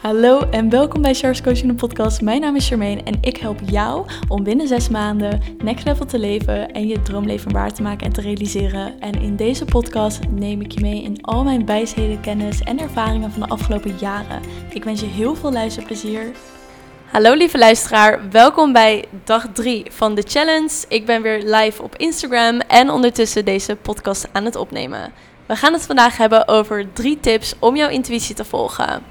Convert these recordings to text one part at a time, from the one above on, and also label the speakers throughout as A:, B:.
A: Hallo en welkom bij Charles Coaching de podcast. Mijn naam is Charmaine en ik help jou om binnen zes maanden next level te leven en je droomleven waar te maken en te realiseren. En in deze podcast neem ik je mee in al mijn wijsheden, kennis en ervaringen van de afgelopen jaren. Ik wens je heel veel luisterplezier. Hallo lieve luisteraar, welkom bij dag 3 van de challenge. Ik ben weer live op Instagram en ondertussen deze podcast aan het opnemen. We gaan het vandaag hebben over drie tips om jouw intuïtie te volgen.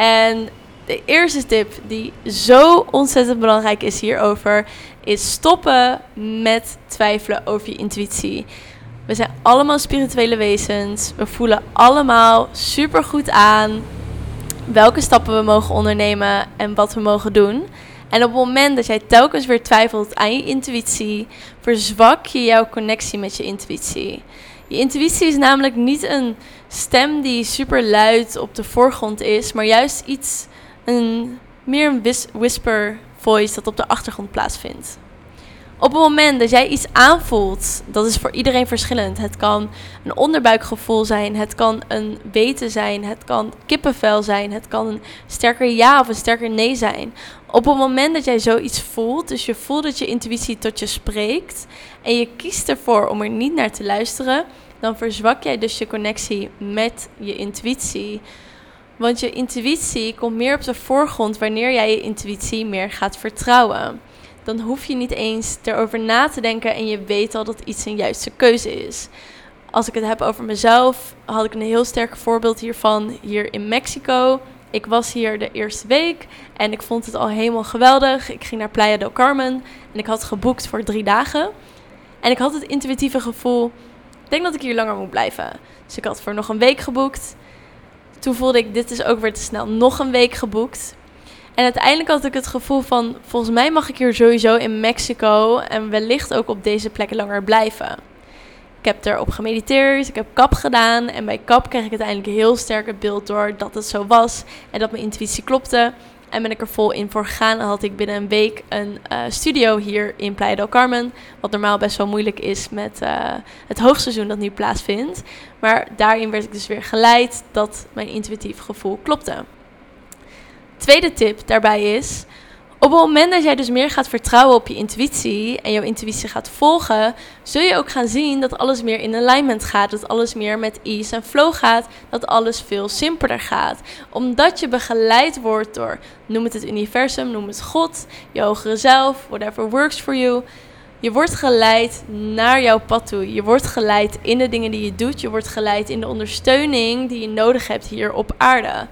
A: En de eerste tip die zo ontzettend belangrijk is hierover, is stoppen met twijfelen over je intuïtie. We zijn allemaal spirituele wezens. We voelen allemaal super goed aan welke stappen we mogen ondernemen en wat we mogen doen. En op het moment dat jij telkens weer twijfelt aan je intuïtie, verzwak je jouw connectie met je intuïtie. Je intuïtie is namelijk niet een stem die super luid op de voorgrond is, maar juist iets, een, meer een whisper voice dat op de achtergrond plaatsvindt. Op het moment dat jij iets aanvoelt, dat is voor iedereen verschillend. Het kan een onderbuikgevoel zijn, het kan een weten zijn, het kan kippenvel zijn, het kan een sterker ja of een sterker nee zijn. Op het moment dat jij zoiets voelt, dus je voelt dat je intuïtie tot je spreekt en je kiest ervoor om er niet naar te luisteren, dan verzwak jij dus je connectie met je intuïtie. Want je intuïtie komt meer op de voorgrond wanneer jij je intuïtie meer gaat vertrouwen. Dan hoef je niet eens erover na te denken en je weet al dat iets een juiste keuze is. Als ik het heb over mezelf, had ik een heel sterk voorbeeld hiervan hier in Mexico. Ik was hier de eerste week en ik vond het al helemaal geweldig. Ik ging naar Playa del Carmen en ik had geboekt voor drie dagen. En ik had het intuïtieve gevoel, ik denk dat ik hier langer moet blijven. Dus ik had voor nog een week geboekt. Toen voelde ik, dit is ook weer te snel, nog een week geboekt. En uiteindelijk had ik het gevoel van, volgens mij mag ik hier sowieso in Mexico en wellicht ook op deze plekken langer blijven. Ik heb erop gemediteerd, ik heb kap gedaan en bij kap kreeg ik uiteindelijk heel sterk het beeld door dat het zo was en dat mijn intuïtie klopte. En ben ik er vol in voor gegaan. En had ik binnen een week een uh, studio hier in Playa del Carmen. Wat normaal best wel moeilijk is met uh, het hoogseizoen dat nu plaatsvindt. Maar daarin werd ik dus weer geleid dat mijn intuïtief gevoel klopte. Tweede tip daarbij is op het moment dat jij dus meer gaat vertrouwen op je intuïtie en jouw intuïtie gaat volgen, zul je ook gaan zien dat alles meer in alignment gaat, dat alles meer met ease en flow gaat, dat alles veel simpeler gaat. Omdat je begeleid wordt door, noem het het universum, noem het God, je hogere zelf, whatever works for you. Je wordt geleid naar jouw pad toe. Je wordt geleid in de dingen die je doet. Je wordt geleid in de ondersteuning die je nodig hebt hier op aarde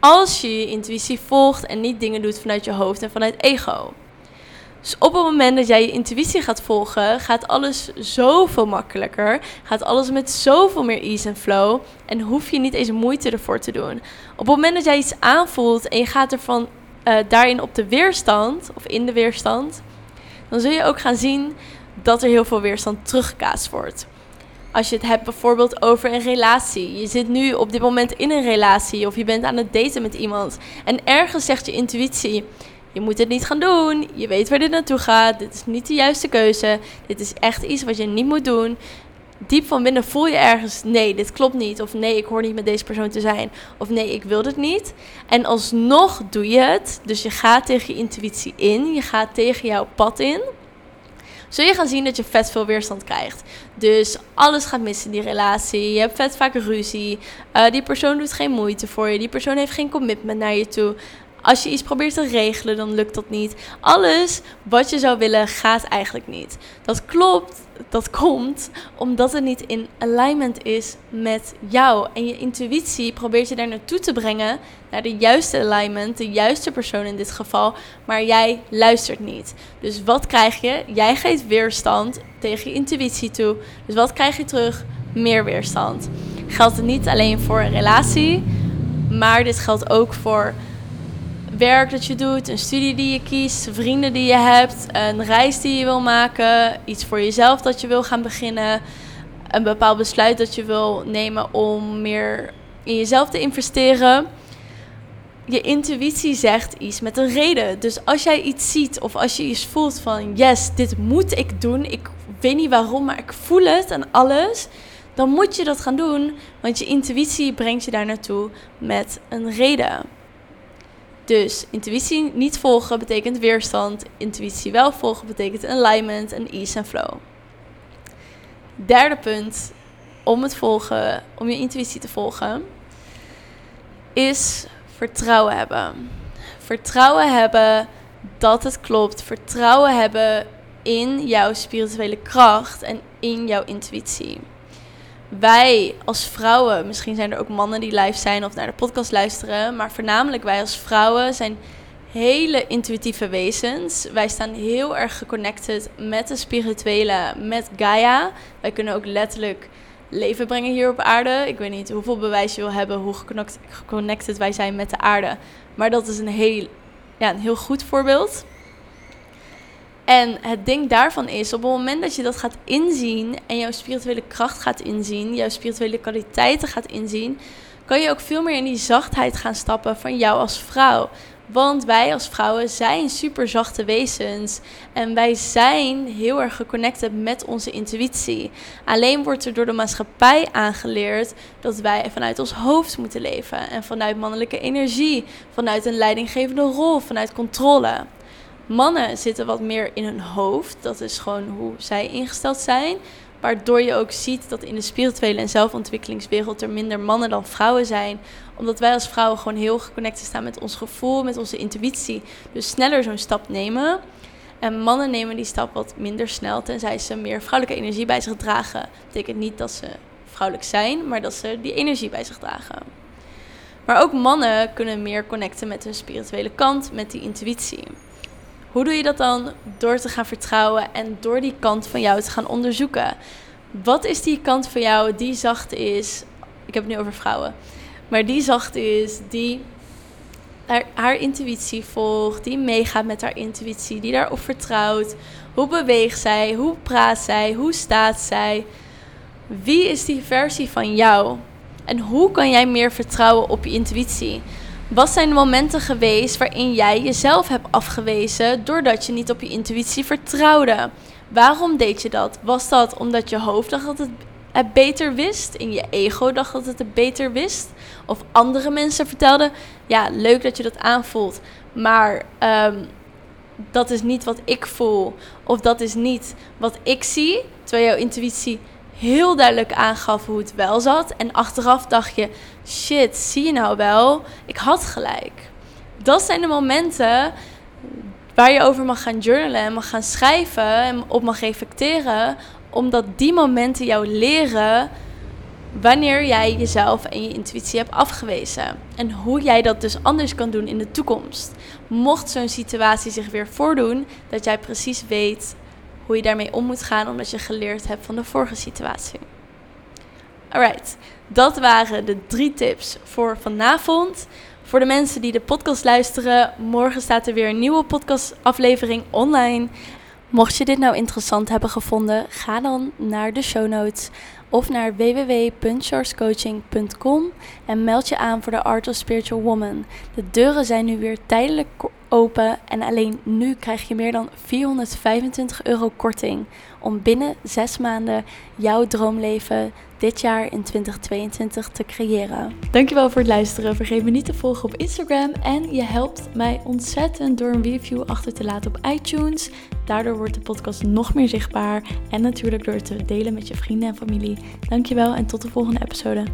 A: als je je intuïtie volgt en niet dingen doet vanuit je hoofd en vanuit ego. Dus op het moment dat jij je intuïtie gaat volgen, gaat alles zoveel makkelijker. Gaat alles met zoveel meer ease en flow. En hoef je niet eens moeite ervoor te doen. Op het moment dat jij iets aanvoelt en je gaat ervan uh, daarin op de weerstand, of in de weerstand, dan zul je ook gaan zien dat er heel veel weerstand teruggekaast wordt. Als je het hebt bijvoorbeeld over een relatie. Je zit nu op dit moment in een relatie of je bent aan het daten met iemand. En ergens zegt je intuïtie: je moet het niet gaan doen. Je weet waar dit naartoe gaat. Dit is niet de juiste keuze. Dit is echt iets wat je niet moet doen. Diep van binnen voel je ergens: nee, dit klopt niet. Of nee, ik hoor niet met deze persoon te zijn. Of nee, ik wil dit niet. En alsnog doe je het. Dus je gaat tegen je intuïtie in. Je gaat tegen jouw pad in zul je gaan zien dat je vet veel weerstand krijgt. Dus alles gaat mis in die relatie. Je hebt vet vaak ruzie. Uh, die persoon doet geen moeite voor je. Die persoon heeft geen commitment naar je toe. Als je iets probeert te regelen, dan lukt dat niet. Alles wat je zou willen, gaat eigenlijk niet. Dat klopt, dat komt omdat het niet in alignment is met jou. En je intuïtie probeert je daar naartoe te brengen, naar de juiste alignment, de juiste persoon in dit geval. Maar jij luistert niet. Dus wat krijg je? Jij geeft weerstand tegen je intuïtie toe. Dus wat krijg je terug? Meer weerstand. Geldt het niet alleen voor een relatie, maar dit geldt ook voor werk dat je doet, een studie die je kiest, vrienden die je hebt, een reis die je wil maken, iets voor jezelf dat je wil gaan beginnen, een bepaald besluit dat je wil nemen om meer in jezelf te investeren. Je intuïtie zegt iets met een reden. Dus als jij iets ziet of als je iets voelt van yes, dit moet ik doen. Ik weet niet waarom, maar ik voel het en alles. Dan moet je dat gaan doen, want je intuïtie brengt je daar naartoe met een reden. Dus intuïtie niet volgen betekent weerstand. Intuïtie wel volgen betekent alignment en ease en flow. Derde punt om het volgen, om je intuïtie te volgen, is vertrouwen hebben. Vertrouwen hebben dat het klopt. Vertrouwen hebben in jouw spirituele kracht en in jouw intuïtie. Wij als vrouwen, misschien zijn er ook mannen die live zijn of naar de podcast luisteren, maar voornamelijk wij als vrouwen zijn hele intuïtieve wezens. Wij staan heel erg geconnected met de spirituele, met Gaia. Wij kunnen ook letterlijk leven brengen hier op aarde. Ik weet niet hoeveel bewijs je wil hebben hoe geconnected wij zijn met de aarde. Maar dat is een heel, ja, een heel goed voorbeeld. En het ding daarvan is, op het moment dat je dat gaat inzien en jouw spirituele kracht gaat inzien, jouw spirituele kwaliteiten gaat inzien, kan je ook veel meer in die zachtheid gaan stappen van jou als vrouw. Want wij als vrouwen zijn super zachte wezens. En wij zijn heel erg geconnected met onze intuïtie. Alleen wordt er door de maatschappij aangeleerd dat wij vanuit ons hoofd moeten leven. En vanuit mannelijke energie. Vanuit een leidinggevende rol. Vanuit controle. Mannen zitten wat meer in hun hoofd. Dat is gewoon hoe zij ingesteld zijn. Waardoor je ook ziet dat in de spirituele en zelfontwikkelingswereld er minder mannen dan vrouwen zijn. Omdat wij als vrouwen gewoon heel geconnected staan met ons gevoel, met onze intuïtie. Dus sneller zo'n stap nemen. En mannen nemen die stap wat minder snel, tenzij ze meer vrouwelijke energie bij zich dragen. Dat betekent niet dat ze vrouwelijk zijn, maar dat ze die energie bij zich dragen. Maar ook mannen kunnen meer connecten met hun spirituele kant, met die intuïtie. Hoe doe je dat dan? Door te gaan vertrouwen en door die kant van jou te gaan onderzoeken. Wat is die kant van jou die zacht is? Ik heb het nu over vrouwen. Maar die zacht is, die haar, intuïtie volgt, die meegaat met haar intuïtie, die daarop vertrouwt. Hoe beweegt zij? Hoe praat zij? Hoe staat zij? Wie is die versie van jou? En hoe kan jij meer vertrouwen op je intuïtie? Wat zijn de momenten geweest waarin jij jezelf hebt afgewezen doordat je niet op je intuïtie vertrouwde? Waarom deed je dat? Was dat omdat je hoofd dacht dat het het beter wist, in je ego dacht dat het het beter wist, of andere mensen vertelden, ja, leuk dat je dat aanvoelt, maar ehm, dat is niet wat ik voel, of dat is niet wat ik zie, terwijl jouw intuïtie heel duidelijk aangaf hoe het wel zat. En achteraf dacht je, shit, zie je nou wel? Ik had gelijk. Dat zijn de momenten waar je over mag gaan journalen en mag gaan schrijven en op mag reflecteren. Omdat die momenten jou leren wanneer jij jezelf en je intuïtie hebt afgewezen. En hoe jij dat dus anders kan doen in de toekomst. Mocht zo'n situatie zich weer voordoen, dat jij precies weet hoe je daarmee om moet gaan omdat je geleerd hebt van de vorige situatie. Alright, dat waren de drie tips voor vanavond. Voor de mensen die de podcast luisteren, morgen staat er weer een nieuwe podcastaflevering online. Mocht je dit nou interessant hebben gevonden, ga dan naar de show notes of naar www.charlescoaching.com en meld je aan voor de Art of Spiritual Woman. De deuren zijn nu weer tijdelijk open en alleen nu krijg je meer dan 425 euro korting om binnen zes maanden jouw droomleven dit jaar in 2022 te creëren. Dankjewel voor het luisteren. Vergeet me niet te volgen op Instagram en je helpt mij ontzettend door een review achter te laten op iTunes. Daardoor wordt de podcast nog meer zichtbaar en natuurlijk door te delen met je vrienden en familie. Dankjewel en tot de volgende episode.